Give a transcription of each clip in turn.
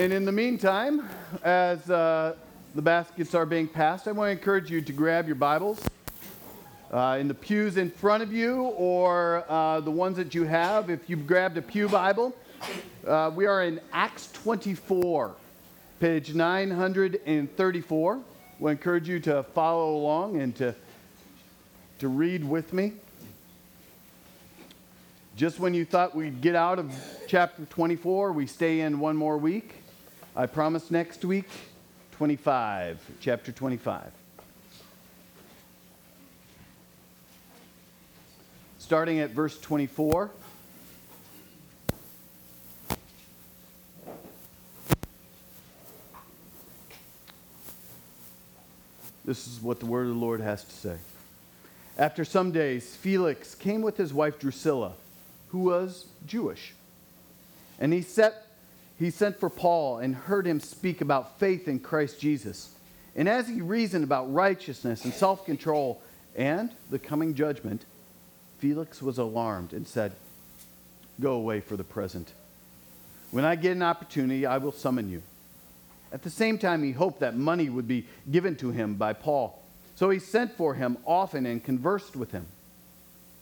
And in the meantime, as uh, the baskets are being passed, I want to encourage you to grab your Bibles uh, in the pews in front of you or uh, the ones that you have. If you've grabbed a Pew Bible, uh, we are in Acts 24, page 934. I want to encourage you to follow along and to, to read with me. Just when you thought we'd get out of chapter 24, we stay in one more week. I promise next week, 25, chapter 25. Starting at verse 24. This is what the word of the Lord has to say. After some days, Felix came with his wife Drusilla, who was Jewish. And he set he sent for Paul and heard him speak about faith in Christ Jesus. And as he reasoned about righteousness and self control and the coming judgment, Felix was alarmed and said, Go away for the present. When I get an opportunity, I will summon you. At the same time, he hoped that money would be given to him by Paul. So he sent for him often and conversed with him.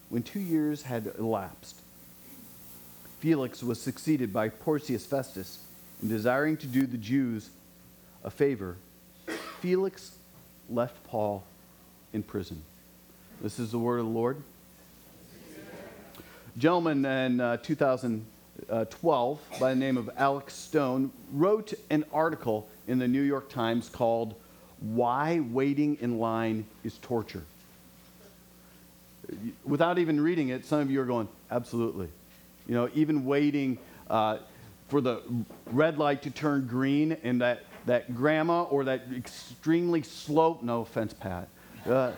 When two years had elapsed, Felix was succeeded by Porcius Festus and desiring to do the Jews a favor. Felix left Paul in prison. This is the word of the Lord. A gentleman in uh, 2012 by the name of Alex Stone wrote an article in the New York Times called Why Waiting in Line is Torture. Without even reading it, some of you are going, absolutely. You know, even waiting uh, for the red light to turn green and that, that grandma or that extremely slow, no offense, Pat, uh,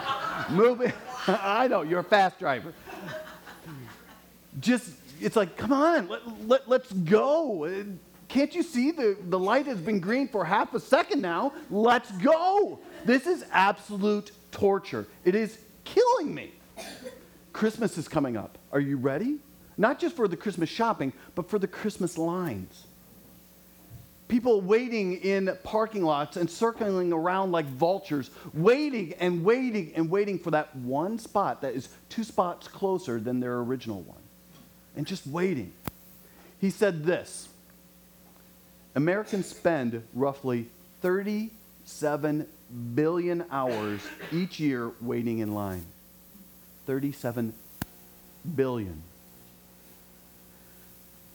moving, I know, you're a fast driver. Just, it's like, come on, let, let, let's go. Can't you see the, the light has been green for half a second now? Let's go. This is absolute torture. It is killing me. Christmas is coming up. Are you ready? Not just for the Christmas shopping, but for the Christmas lines. People waiting in parking lots and circling around like vultures, waiting and waiting and waiting for that one spot that is two spots closer than their original one. And just waiting. He said this Americans spend roughly 37 billion hours each year waiting in line. 37 billion.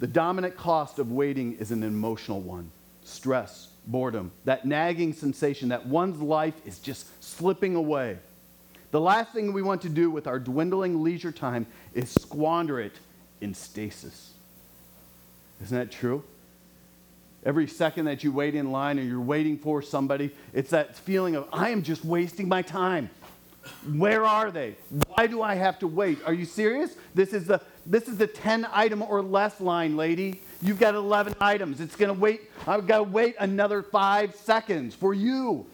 The dominant cost of waiting is an emotional one stress, boredom, that nagging sensation that one's life is just slipping away. The last thing we want to do with our dwindling leisure time is squander it in stasis. Isn't that true? Every second that you wait in line or you're waiting for somebody, it's that feeling of, I am just wasting my time. Where are they? Why do I have to wait? Are you serious? This is the this is the 10 item or less line, lady. You've got 11 items. It's going to wait. I've got to wait another five seconds for you.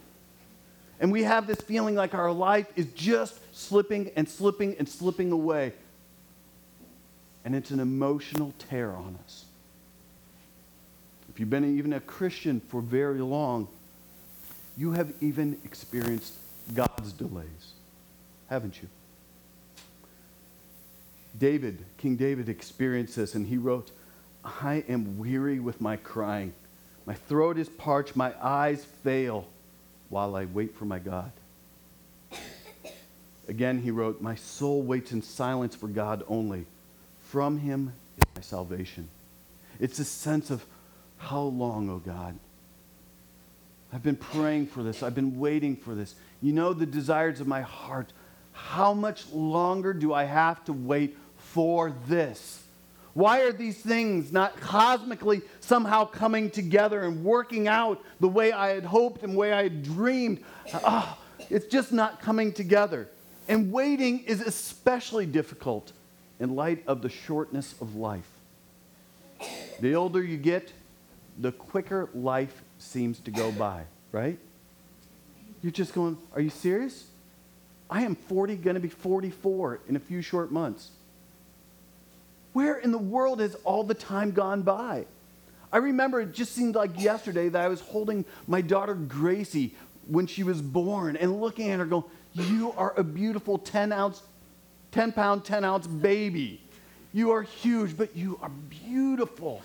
And we have this feeling like our life is just slipping and slipping and slipping away. And it's an emotional tear on us. If you've been even a Christian for very long, you have even experienced God's delays, haven't you? David, King David experienced this, and he wrote, I am weary with my crying. My throat is parched, my eyes fail while I wait for my God. Again, he wrote, My soul waits in silence for God only. From him is my salvation. It's a sense of, How long, O oh God? I've been praying for this. I've been waiting for this. You know the desires of my heart. How much longer do I have to wait for this? Why are these things not cosmically somehow coming together and working out the way I had hoped and the way I had dreamed? Oh, it's just not coming together. And waiting is especially difficult in light of the shortness of life. The older you get, the quicker life seems to go by, right? You're just going, Are you serious? I am 40, going to be 44 in a few short months. Where in the world has all the time gone by? I remember it just seemed like yesterday that I was holding my daughter Gracie when she was born and looking at her going, You are a beautiful 10 ounce, 10 pound, 10 ounce baby. You are huge, but you are beautiful.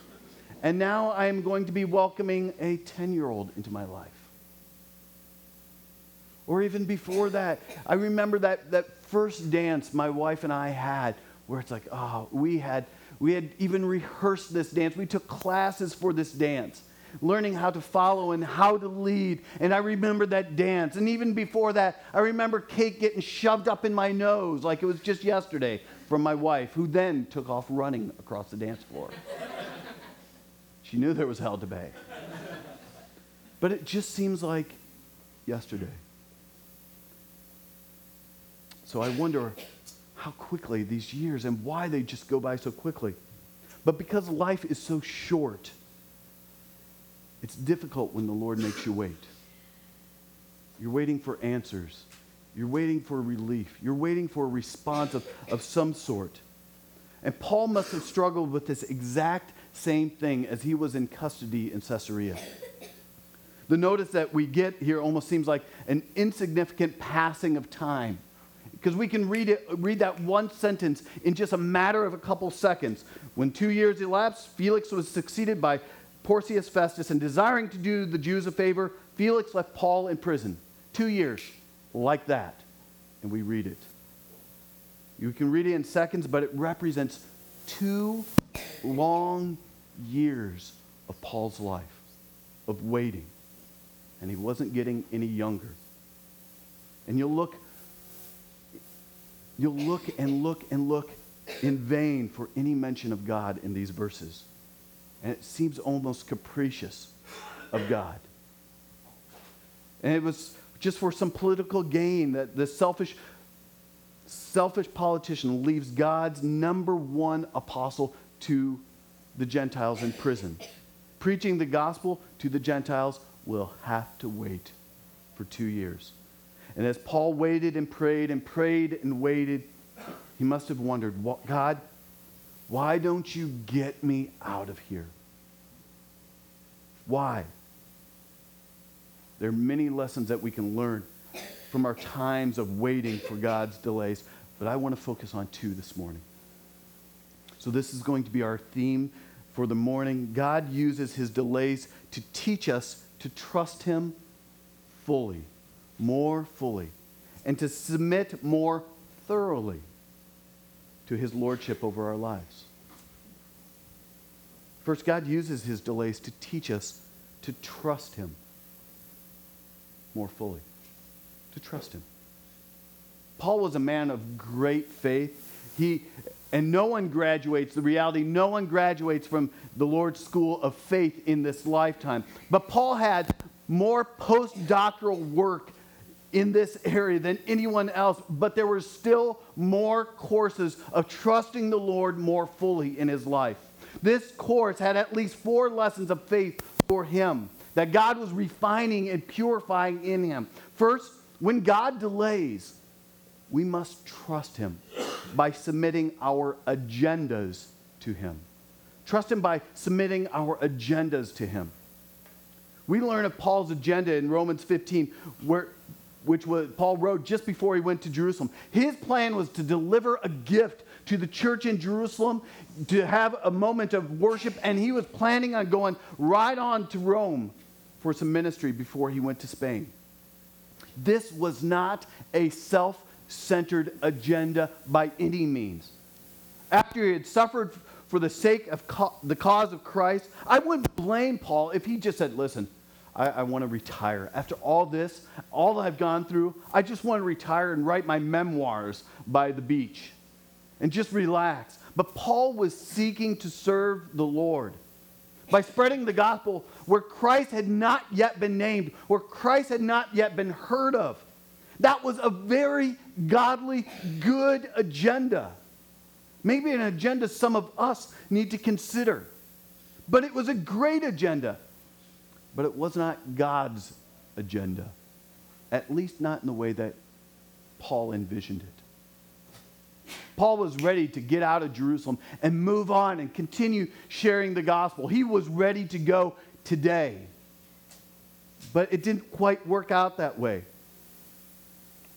And now I am going to be welcoming a 10 year old into my life. Or even before that, I remember that, that first dance my wife and I had where it's like, oh, we had, we had even rehearsed this dance. We took classes for this dance, learning how to follow and how to lead. And I remember that dance. And even before that, I remember cake getting shoved up in my nose like it was just yesterday from my wife, who then took off running across the dance floor. she knew there was hell to pay. But it just seems like yesterday. So I wonder how quickly these years and why they just go by so quickly. But because life is so short, it's difficult when the Lord makes you wait. You're waiting for answers. You're waiting for relief. You're waiting for a response of, of some sort. And Paul must have struggled with this exact same thing as he was in custody in Caesarea. The notice that we get here almost seems like an insignificant passing of time because we can read, it, read that one sentence in just a matter of a couple seconds. When two years elapsed, Felix was succeeded by Porcius Festus, and desiring to do the Jews a favor, Felix left Paul in prison. Two years, like that. And we read it. You can read it in seconds, but it represents two long years of Paul's life, of waiting. And he wasn't getting any younger. And you'll look You'll look and look and look in vain for any mention of God in these verses. And it seems almost capricious of God. And it was just for some political gain that the selfish, selfish politician leaves God's number one apostle to the Gentiles in prison. Preaching the gospel to the Gentiles will have to wait for two years. And as Paul waited and prayed and prayed and waited, he must have wondered, God, why don't you get me out of here? Why? There are many lessons that we can learn from our times of waiting for God's delays, but I want to focus on two this morning. So, this is going to be our theme for the morning. God uses his delays to teach us to trust him fully more fully and to submit more thoroughly to his lordship over our lives. First, God uses his delays to teach us to trust him more fully, to trust him. Paul was a man of great faith. He, and no one graduates, the reality, no one graduates from the Lord's school of faith in this lifetime. But Paul had more postdoctoral work in this area than anyone else, but there were still more courses of trusting the Lord more fully in his life. This course had at least four lessons of faith for him that God was refining and purifying in him. First, when God delays, we must trust him by submitting our agendas to him. Trust him by submitting our agendas to him. We learn of Paul's agenda in Romans 15, where which was, Paul wrote just before he went to Jerusalem. His plan was to deliver a gift to the church in Jerusalem, to have a moment of worship, and he was planning on going right on to Rome for some ministry before he went to Spain. This was not a self centered agenda by any means. After he had suffered for the sake of co- the cause of Christ, I wouldn't blame Paul if he just said, Listen, I, I want to retire. After all this, all I've gone through, I just want to retire and write my memoirs by the beach and just relax. But Paul was seeking to serve the Lord by spreading the gospel where Christ had not yet been named, where Christ had not yet been heard of. That was a very godly, good agenda. Maybe an agenda some of us need to consider. But it was a great agenda. But it was not God's agenda, at least not in the way that Paul envisioned it. Paul was ready to get out of Jerusalem and move on and continue sharing the gospel. He was ready to go today. But it didn't quite work out that way.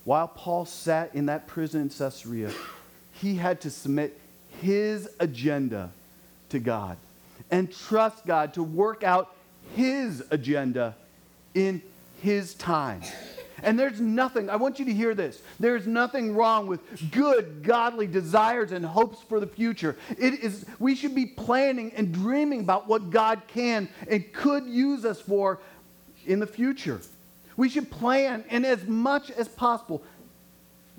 While Paul sat in that prison in Caesarea, he had to submit his agenda to God and trust God to work out his agenda in his time. And there's nothing, I want you to hear this. There's nothing wrong with good, godly desires and hopes for the future. It is, we should be planning and dreaming about what God can and could use us for in the future. We should plan, and as much as possible,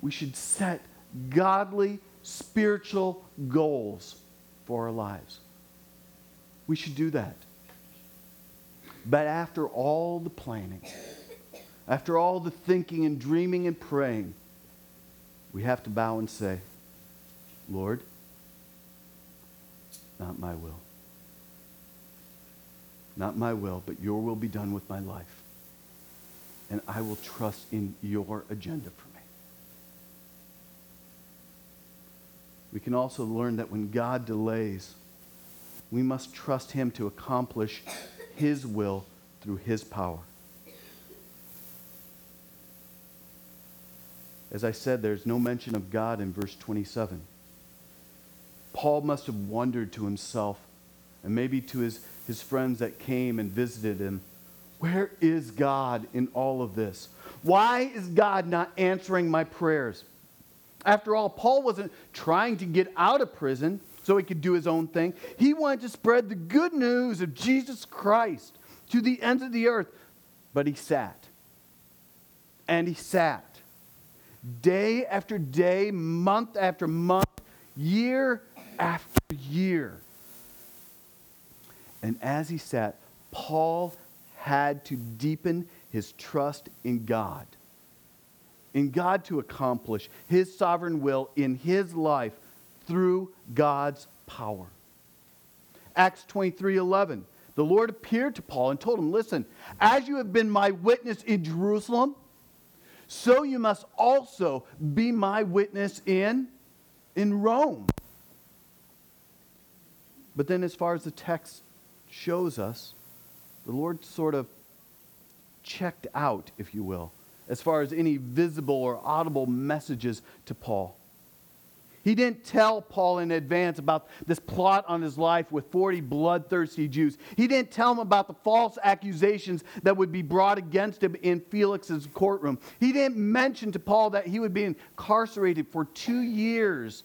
we should set godly, spiritual goals for our lives. We should do that. But after all the planning, after all the thinking and dreaming and praying, we have to bow and say, Lord, not my will. Not my will, but your will be done with my life. And I will trust in your agenda for me. We can also learn that when God delays, we must trust him to accomplish his will through his power. As I said, there's no mention of God in verse 27. Paul must have wondered to himself, and maybe to his, his friends that came and visited him, where is God in all of this? Why is God not answering my prayers? After all, Paul wasn't trying to get out of prison so he could do his own thing. He wanted to spread the good news of Jesus Christ to the ends of the earth. But he sat. And he sat day after day, month after month, year after year. And as he sat, Paul had to deepen his trust in God. In God to accomplish his sovereign will in his life through God's power. Acts 23 11. The Lord appeared to Paul and told him, Listen, as you have been my witness in Jerusalem, so you must also be my witness in, in Rome. But then, as far as the text shows us, the Lord sort of checked out, if you will, as far as any visible or audible messages to Paul. He didn't tell Paul in advance about this plot on his life with 40 bloodthirsty Jews. He didn't tell him about the false accusations that would be brought against him in Felix's courtroom. He didn't mention to Paul that he would be incarcerated for two years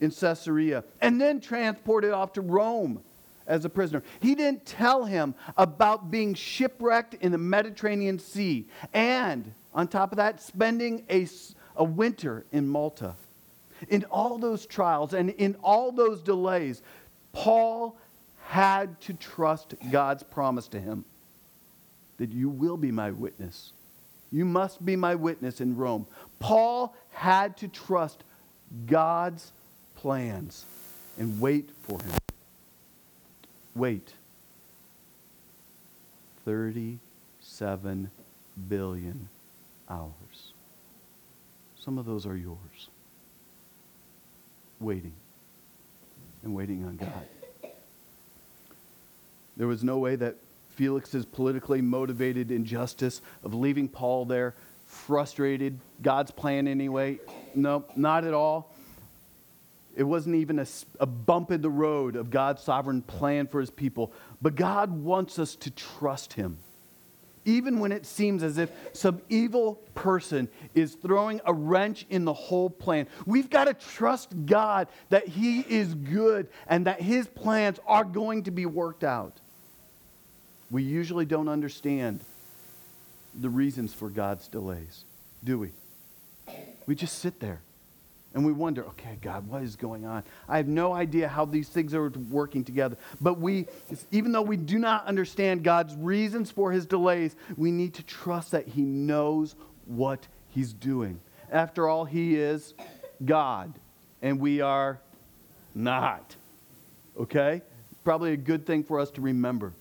in Caesarea and then transported off to Rome as a prisoner. He didn't tell him about being shipwrecked in the Mediterranean Sea and, on top of that, spending a, a winter in Malta. In all those trials and in all those delays, Paul had to trust God's promise to him that you will be my witness. You must be my witness in Rome. Paul had to trust God's plans and wait for him. Wait. 37 billion hours. Some of those are yours waiting and waiting on God. There was no way that Felix's politically motivated injustice of leaving Paul there frustrated God's plan anyway. No, not at all. It wasn't even a, a, bump in the road of God's sovereign plan for his people. But God wants us to trust him even when it seems as if some evil person is throwing a wrench in the whole plan. We've got to trust God that He is good and that His plans are going to be worked out. We usually don't understand the reasons for God's delays, do we? We just sit there. And we wonder, okay, God, what is going on? I have no idea how these things are working together. But we, even though we do not understand God's reasons for his delays, we need to trust that he knows what he's doing. After all, he is God, and we are not. Okay? Probably a good thing for us to remember.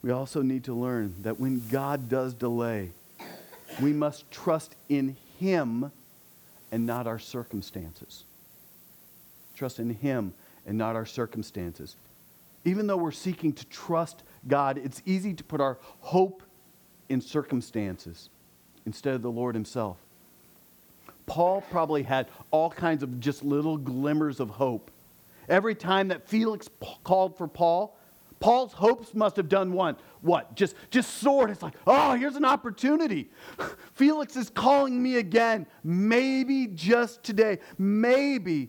We also need to learn that when God does delay, we must trust in him and not our circumstances. Trust in Him and not our circumstances. Even though we're seeking to trust God, it's easy to put our hope in circumstances instead of the Lord Himself. Paul probably had all kinds of just little glimmers of hope. Every time that Felix called for Paul, Paul's hopes must have done one. What? Just, just soared. It's like, oh, here's an opportunity. Felix is calling me again. Maybe just today. Maybe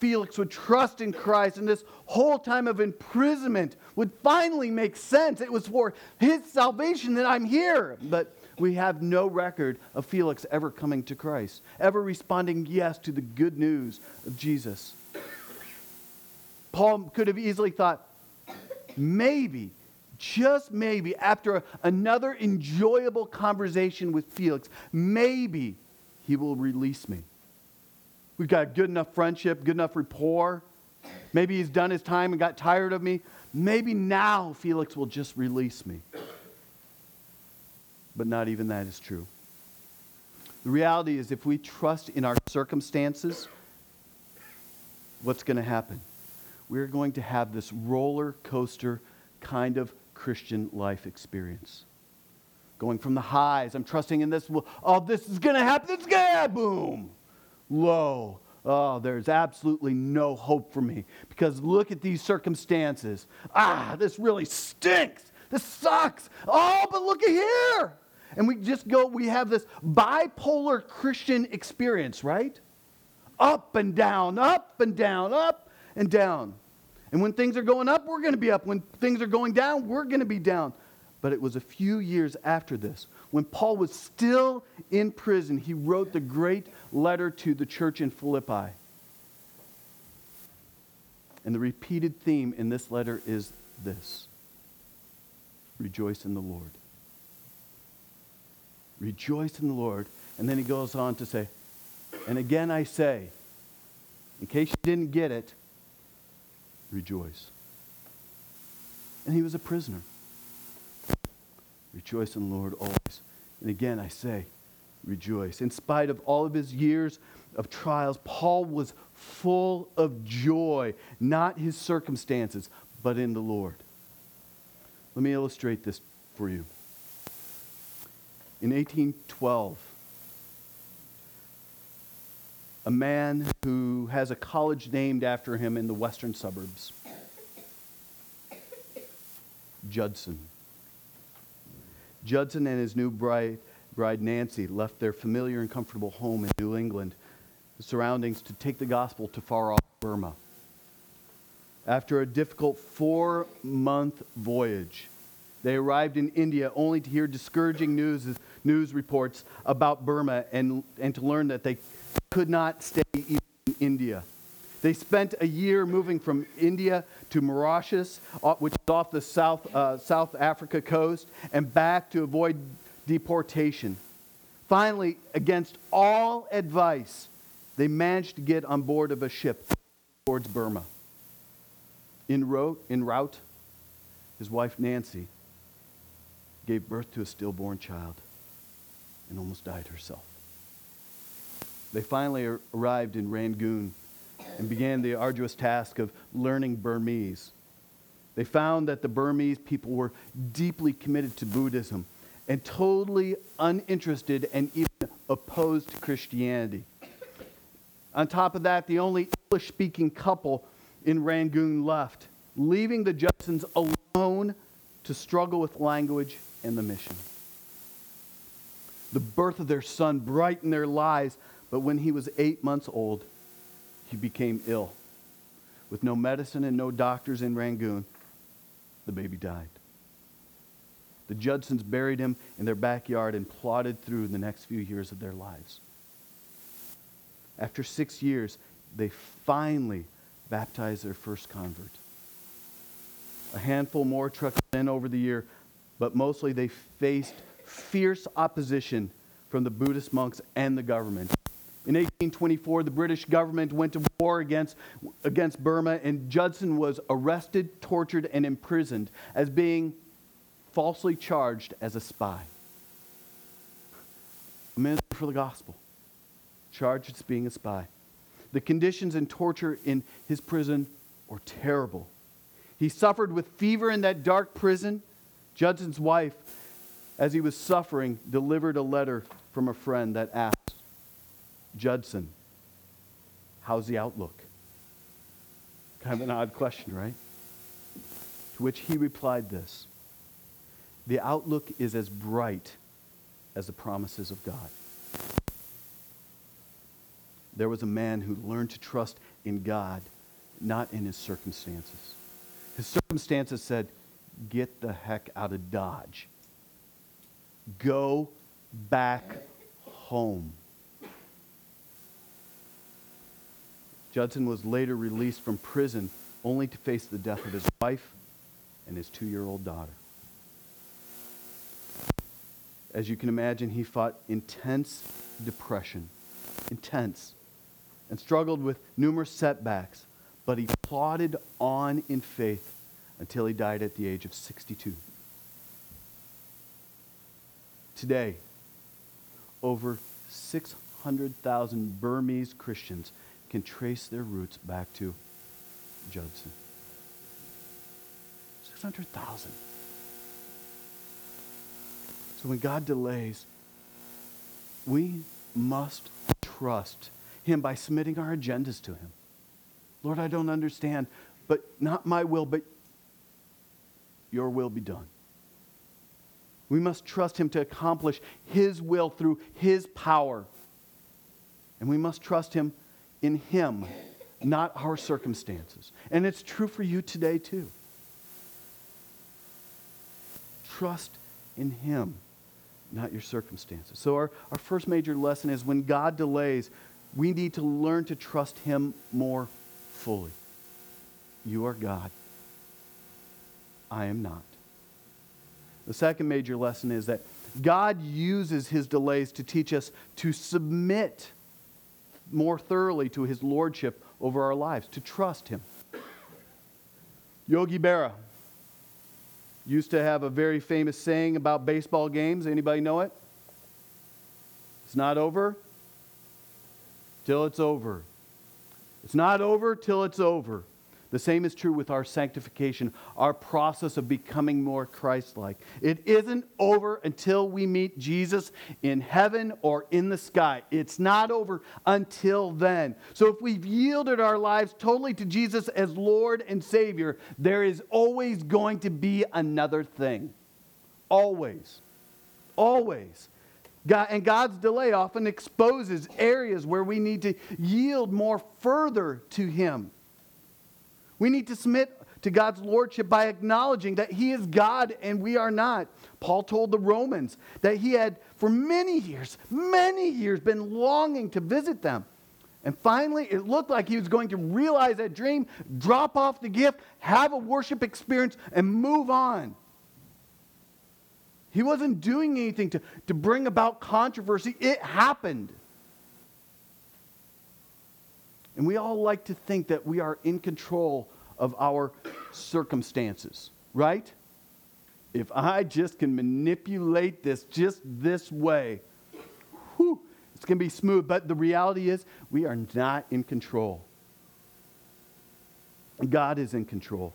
Felix would trust in Christ and this whole time of imprisonment would finally make sense. It was for his salvation that I'm here. But we have no record of Felix ever coming to Christ, ever responding yes to the good news of Jesus. Paul could have easily thought, maybe, just maybe, after another enjoyable conversation with Felix, maybe he will release me. We've got good enough friendship, good enough rapport. Maybe he's done his time and got tired of me. Maybe now Felix will just release me. But not even that is true. The reality is, if we trust in our circumstances, what's going to happen? We're going to have this roller coaster kind of Christian life experience. Going from the highs, I'm trusting in this, oh, this is going to happen, it's going to boom low. Oh, there's absolutely no hope for me because look at these circumstances. Ah, this really stinks. This sucks. Oh, but look at here. And we just go, we have this bipolar Christian experience, right? Up and down, up and down, up and down. And when things are going up, we're going to be up. When things are going down, we're going to be down. But it was a few years after this, when Paul was still in prison, he wrote the great letter to the church in Philippi. And the repeated theme in this letter is this Rejoice in the Lord. Rejoice in the Lord. And then he goes on to say, And again I say, in case you didn't get it, rejoice. And he was a prisoner. Rejoice in the Lord always. And again I say, rejoice. In spite of all of his years of trials, Paul was full of joy, not his circumstances, but in the Lord. Let me illustrate this for you. In 1812, a man who has a college named after him in the western suburbs, Judson. Judson and his new bride, bride Nancy left their familiar and comfortable home in New England, the surroundings, to take the gospel to far off Burma. After a difficult four month voyage, they arrived in India only to hear discouraging news, news reports about Burma and, and to learn that they could not stay in India. They spent a year moving from India to Mauritius, uh, which is off the South, uh, South Africa coast, and back to avoid deportation. Finally, against all advice, they managed to get on board of a ship towards Burma. En route, en route, his wife Nancy gave birth to a stillborn child and almost died herself. They finally arrived in Rangoon and began the arduous task of learning Burmese. They found that the Burmese people were deeply committed to Buddhism and totally uninterested and even opposed to Christianity. On top of that, the only English speaking couple in Rangoon left, leaving the Judsons alone to struggle with language and the mission. The birth of their son brightened their lives, but when he was eight months old, he became ill. With no medicine and no doctors in Rangoon, the baby died. The Judsons buried him in their backyard and plodded through the next few years of their lives. After six years, they finally baptized their first convert. A handful more trickled in over the year, but mostly they faced fierce opposition from the Buddhist monks and the government. In 1824, the British government went to war against, against Burma, and Judson was arrested, tortured, and imprisoned as being falsely charged as a spy. A minister for the gospel. charged as being a spy. The conditions and torture in his prison were terrible. He suffered with fever in that dark prison. Judson's wife, as he was suffering, delivered a letter from a friend that asked, Judson, how's the outlook? Kind of an odd question, right? To which he replied this The outlook is as bright as the promises of God. There was a man who learned to trust in God, not in his circumstances. His circumstances said, Get the heck out of Dodge. Go back home. Judson was later released from prison only to face the death of his wife and his two year old daughter. As you can imagine, he fought intense depression, intense, and struggled with numerous setbacks, but he plodded on in faith until he died at the age of 62. Today, over 600,000 Burmese Christians can trace their roots back to Judson. 600,000. So when God delays, we must trust Him by submitting our agendas to Him. Lord, I don't understand, but not my will, but your will be done. We must trust Him to accomplish His will through His power. And we must trust Him in Him, not our circumstances. And it's true for you today, too. Trust in Him, not your circumstances. So, our, our first major lesson is when God delays, we need to learn to trust Him more fully. You are God. I am not. The second major lesson is that God uses his delays to teach us to submit more thoroughly to his lordship over our lives, to trust him. Yogi Berra used to have a very famous saying about baseball games. Anybody know it? It's not over till it's over. It's not over till it's over. The same is true with our sanctification, our process of becoming more Christ like. It isn't over until we meet Jesus in heaven or in the sky. It's not over until then. So if we've yielded our lives totally to Jesus as Lord and Savior, there is always going to be another thing. Always. Always. God, and God's delay often exposes areas where we need to yield more further to Him. We need to submit to God's lordship by acknowledging that He is God and we are not. Paul told the Romans that he had, for many years, many years, been longing to visit them. And finally, it looked like he was going to realize that dream, drop off the gift, have a worship experience, and move on. He wasn't doing anything to, to bring about controversy, it happened. And we all like to think that we are in control of our circumstances, right? If I just can manipulate this just this way, whew, it's going to be smooth. But the reality is, we are not in control. God is in control.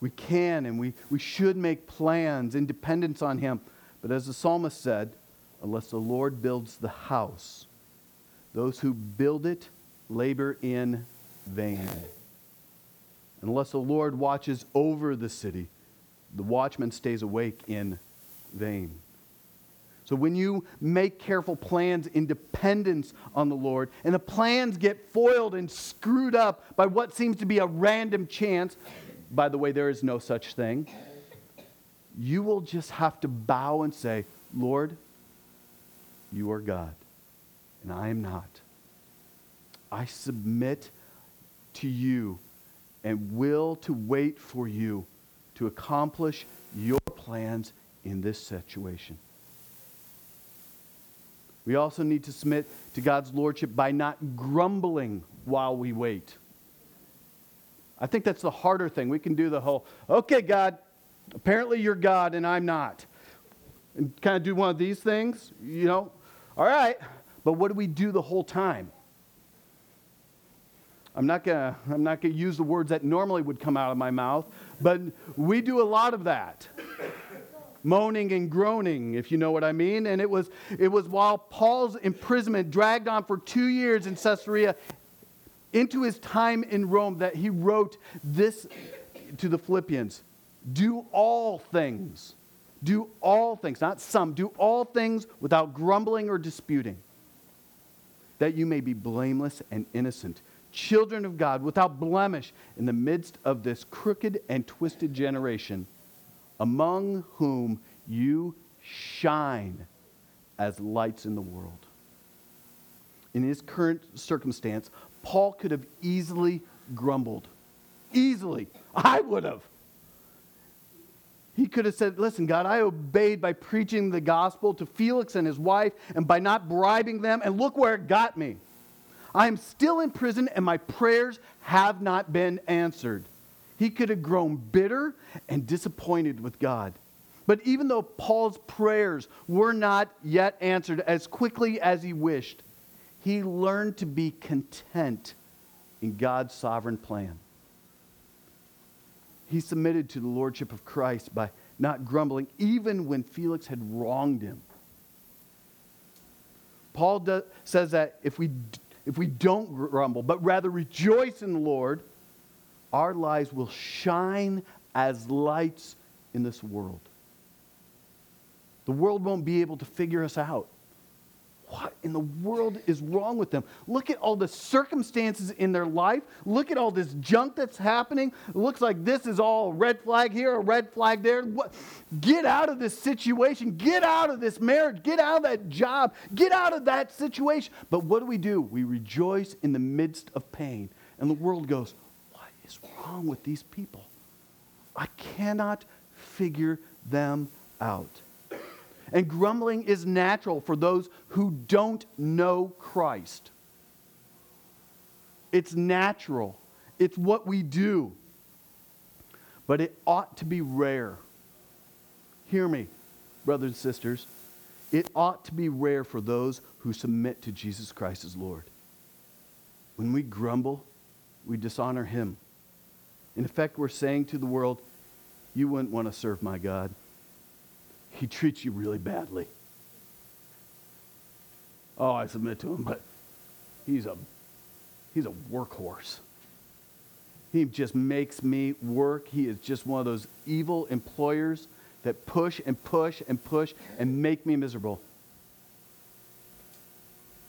We can and we, we should make plans in dependence on Him. But as the psalmist said, unless the Lord builds the house, those who build it labor in vain. Unless the Lord watches over the city, the watchman stays awake in vain. So when you make careful plans in dependence on the Lord, and the plans get foiled and screwed up by what seems to be a random chance, by the way, there is no such thing, you will just have to bow and say, Lord, you are God and I am not. I submit to you and will to wait for you to accomplish your plans in this situation. We also need to submit to God's lordship by not grumbling while we wait. I think that's the harder thing. We can do the whole, okay, God, apparently you're God and I'm not. And kind of do one of these things, you know, all right, But what do we do the whole time? I'm not gonna I'm not gonna use the words that normally would come out of my mouth, but we do a lot of that. Moaning and groaning, if you know what I mean. And it was it was while Paul's imprisonment dragged on for two years in Caesarea into his time in Rome that he wrote this to the Philippians. Do all things. Do all things, not some, do all things without grumbling or disputing, that you may be blameless and innocent children of God, without blemish, in the midst of this crooked and twisted generation, among whom you shine as lights in the world. In his current circumstance, Paul could have easily grumbled. Easily. I would have. He could have said, Listen, God, I obeyed by preaching the gospel to Felix and his wife and by not bribing them, and look where it got me. I am still in prison and my prayers have not been answered. He could have grown bitter and disappointed with God. But even though Paul's prayers were not yet answered as quickly as he wished, he learned to be content in God's sovereign plan. He submitted to the lordship of Christ by not grumbling, even when Felix had wronged him. Paul says that if we if we don't grumble, but rather rejoice in the Lord, our lives will shine as lights in this world. The world won't be able to figure us out. What in the world is wrong with them? Look at all the circumstances in their life. Look at all this junk that's happening. It looks like this is all red flag here, a red flag there. What? Get out of this situation. Get out of this marriage. Get out of that job. Get out of that situation. But what do we do? We rejoice in the midst of pain. And the world goes, What is wrong with these people? I cannot figure them out. And grumbling is natural for those who don't know Christ. It's natural, it's what we do. But it ought to be rare. Hear me, brothers and sisters. It ought to be rare for those who submit to Jesus Christ as Lord. When we grumble, we dishonor Him. In effect, we're saying to the world, You wouldn't want to serve my God he treats you really badly. Oh, I submit to him, but he's a he's a workhorse. He just makes me work. He is just one of those evil employers that push and push and push and make me miserable.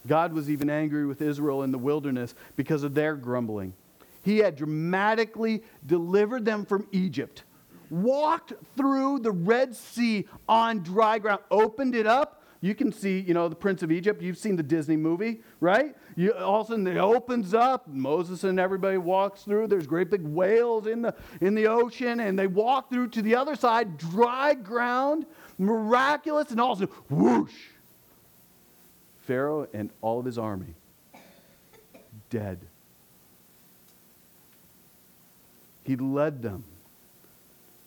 God was even angry with Israel in the wilderness because of their grumbling. He had dramatically delivered them from Egypt walked through the Red Sea on dry ground, opened it up. You can see, you know, the Prince of Egypt. You've seen the Disney movie, right? You, all of a sudden it opens up. Moses and everybody walks through. There's great big whales in the, in the ocean, and they walk through to the other side, dry ground, miraculous, and all of a sudden, whoosh. Pharaoh and all of his army dead. He led them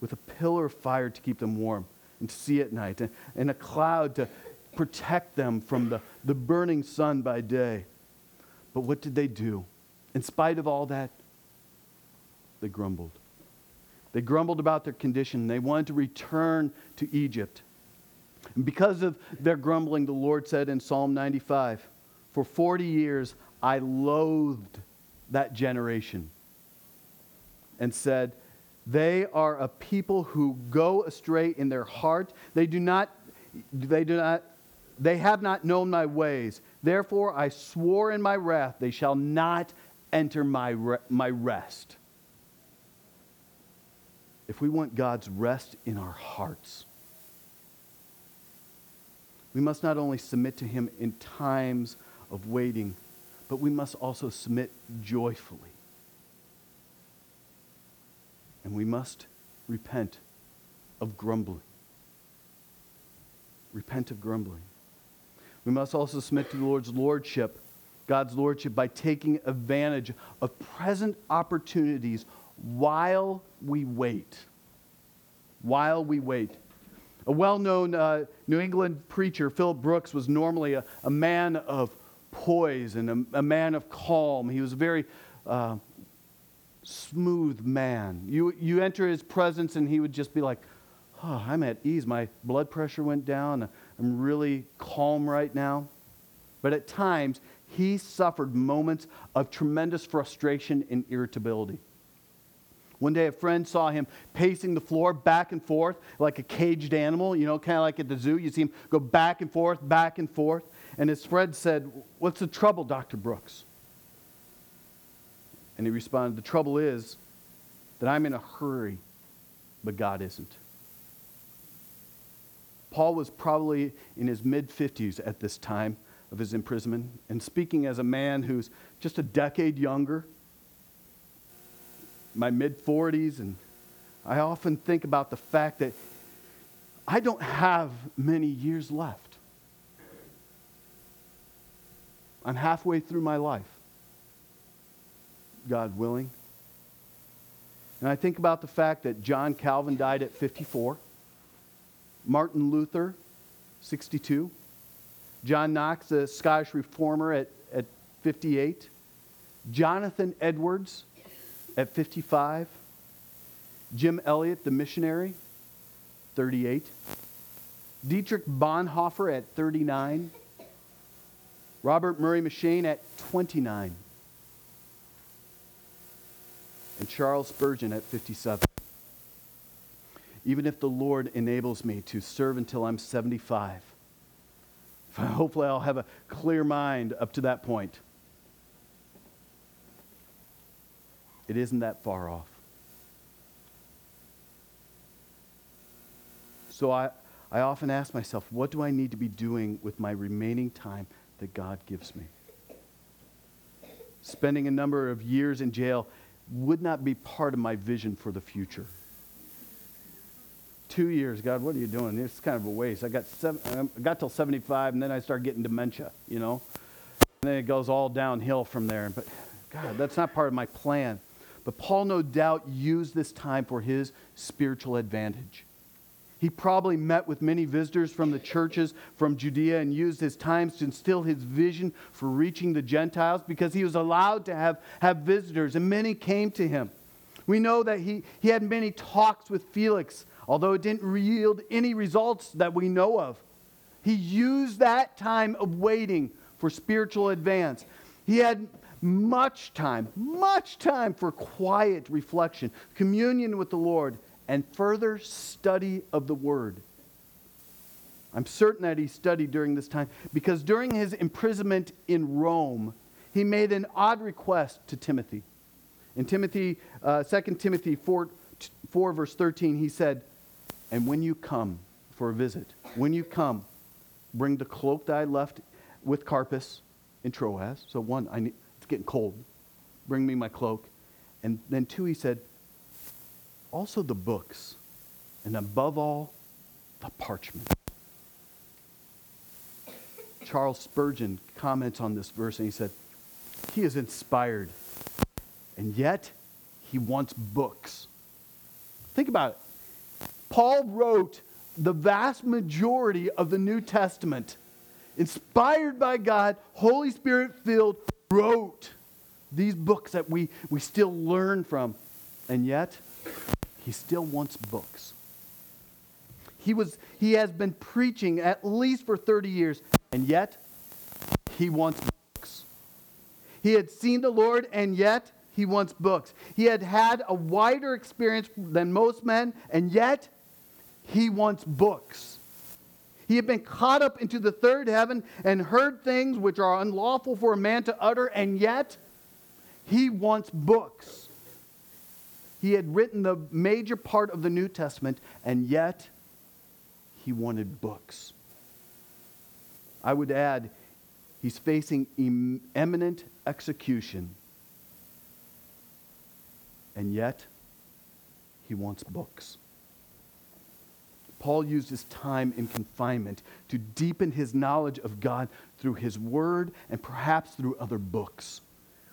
with a pillar of fire to keep them warm and to see at night, and, a cloud to protect them from the, the burning sun by day. But what did they do? In spite of all that, they grumbled. They grumbled about their condition. They wanted to return to Egypt. And because of their grumbling, the Lord said in Psalm 95 For 40 years I loathed that generation and said, they are a people who go astray in their heart. They do not, they do not, they have not known my ways. Therefore I swore in my wrath, they shall not enter my, re- my rest. If we want God's rest in our hearts, we must not only submit to Him in times of waiting, but we must also submit joyfully. And we must repent of grumbling. Repent of grumbling. We must also submit to the Lord's lordship, God's lordship, by taking advantage of present opportunities while we wait. While we wait. A well known uh, New England preacher, Philip Brooks, was normally a, a man of poise and a, a, man of calm. He was very uh, smooth man. You, you enter his presence, and he would just be like, oh, I'm at ease. My blood pressure went down. I'm really calm right now. But at times, he suffered moments of tremendous frustration and irritability. One day, a friend saw him pacing the floor back and forth like a caged animal, you know, kind of like at the zoo. You see him go back and forth, back and forth. And his friend said, What's the trouble, Dr. Brooks? And he responded, The trouble is that I'm in a hurry, but God isn't. Paul was probably in his mid 50s at this time of his imprisonment, and speaking as a man who's just a decade younger my mid 40s, and I often think about the fact that I don't have many years left. I'm halfway through my life, God willing. And I think about the fact that John Calvin died at 54, Martin Luther, 62, John Knox, the Scottish reformer, at, at 58, Jonathan Edwards, at 55. Jim Elliot, the missionary, 38. Dietrich Bonhoeffer at 39. Robert Murray M'Cheyne at 29. And Charles Spurgeon at 57. Even if the Lord enables me to serve until I'm 75, hopefully I'll have a clear mind up to that point. It isn't that far off. So I, I often ask myself, what do I need to be doing with my remaining time that God gives me? Spending a number of years in jail would not be part of my vision for the future. Two years, God, what are you doing? It's kind of a waste. I got, seven, I got till 75, and then I start getting dementia, you know? And then it goes all downhill from there. But God, that's not part of my plan. But Paul, no doubt, used this time for his spiritual advantage. He probably met with many visitors from the churches from Judea and used his times to instill his vision for reaching the Gentiles because he was allowed to have, have visitors, and many came to him. We know that he, he had many talks with Felix, although it didn't yield any results that we know of. He used that time of waiting for spiritual advance. He had much time, much time for quiet reflection, communion with the Lord, and further study of the Word. I'm certain that he studied during this time because during his imprisonment in Rome, he made an odd request to Timothy. In Timothy, uh, 2 Timothy 4, 4, verse 13, he said, And when you come for a visit, when you come, bring the cloak that I left with Carpus in Troas. So, one, I need, it's getting cold. Bring me my cloak. And then, two, he said, also the books, and above all, the parchment. Charles Spurgeon comments on this verse and he said, He is inspired, and yet he wants books. Think about it. Paul wrote the vast majority of the New Testament, inspired by God, Holy Spirit filled, wrote these books that we, we still learn from. And yet, he still wants books. He, was, he has been preaching at least for 30 years, and yet, he wants books. He had seen the Lord, and yet, he wants books. He had had a wider experience than most men, and yet, he wants books. He had been caught up into the third heaven and heard things which are unlawful for a man to utter, and yet he wants books. He had written the major part of the New Testament, and yet he wanted books. I would add, he's facing imminent execution, and yet he wants books. Paul used his time in confinement to deepen his knowledge of God through his word and perhaps through other books.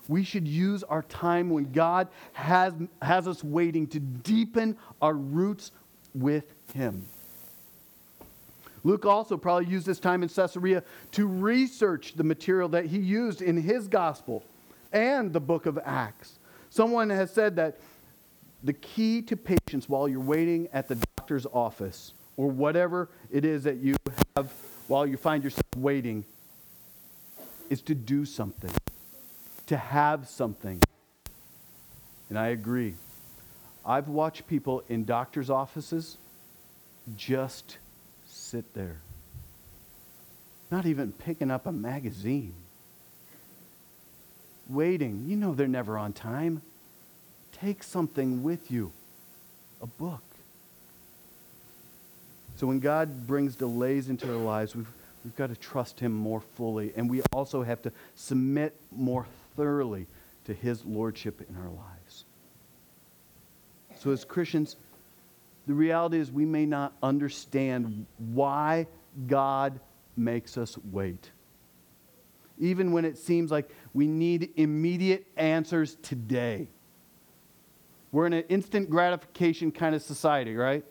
We should use our time when God has, has us waiting to deepen our roots with him. Luke also probably used this time in Caesarea to research the material that he used in his gospel and the book of Acts. Someone has said that the key to patience while you're waiting at the doctor's office or whatever it is that you have while you find yourself waiting is to do something, to have something. And I agree. I've watched people in doctor's offices just sit there, not even picking up a magazine, waiting. You know they're never on time. Take something with you a book. So when God brings delays into our lives, we've, we've got to trust Him more fully. And we also have to submit more thoroughly to His Lordship in our lives. So as Christians, the reality is we may not understand why God makes us wait. Even when it seems like we need immediate answers today. We're in an instant gratification kind of society, right?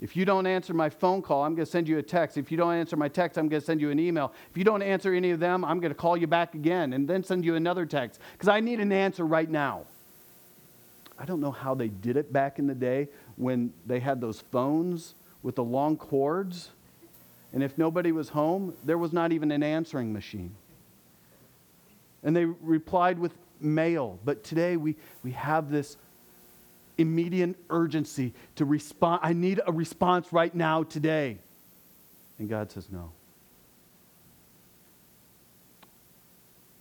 If you don't answer my phone call, I'm going to send you a text. If you don't answer my text, I'm going to send you an email. If you don't answer any of them, I'm going to call you back again and then send you another text because I need an answer right now. I don't know how they did it back in the day when they had those phones with the long cords. And if nobody was home, there was not even an answering machine. And they replied with mail. But today we, we have this immediate urgency to respond. I need a response right now, today. And God says, No.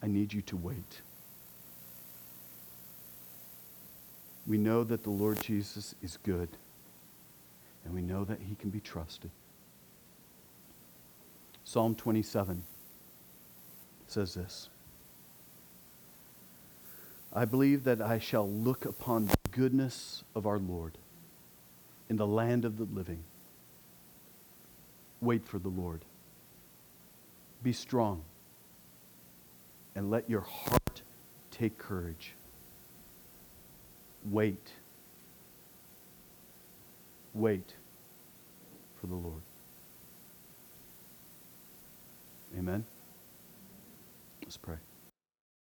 I need you to wait. We know that the Lord Jesus is good, and we know that he can be trusted. Psalm 27 says this I believe that I shall look upon the goodness of our Lord in the land of the living. Wait for the Lord. Be strong, and let your heart take courage wait. Wait for the Lord. Amen. Let's pray.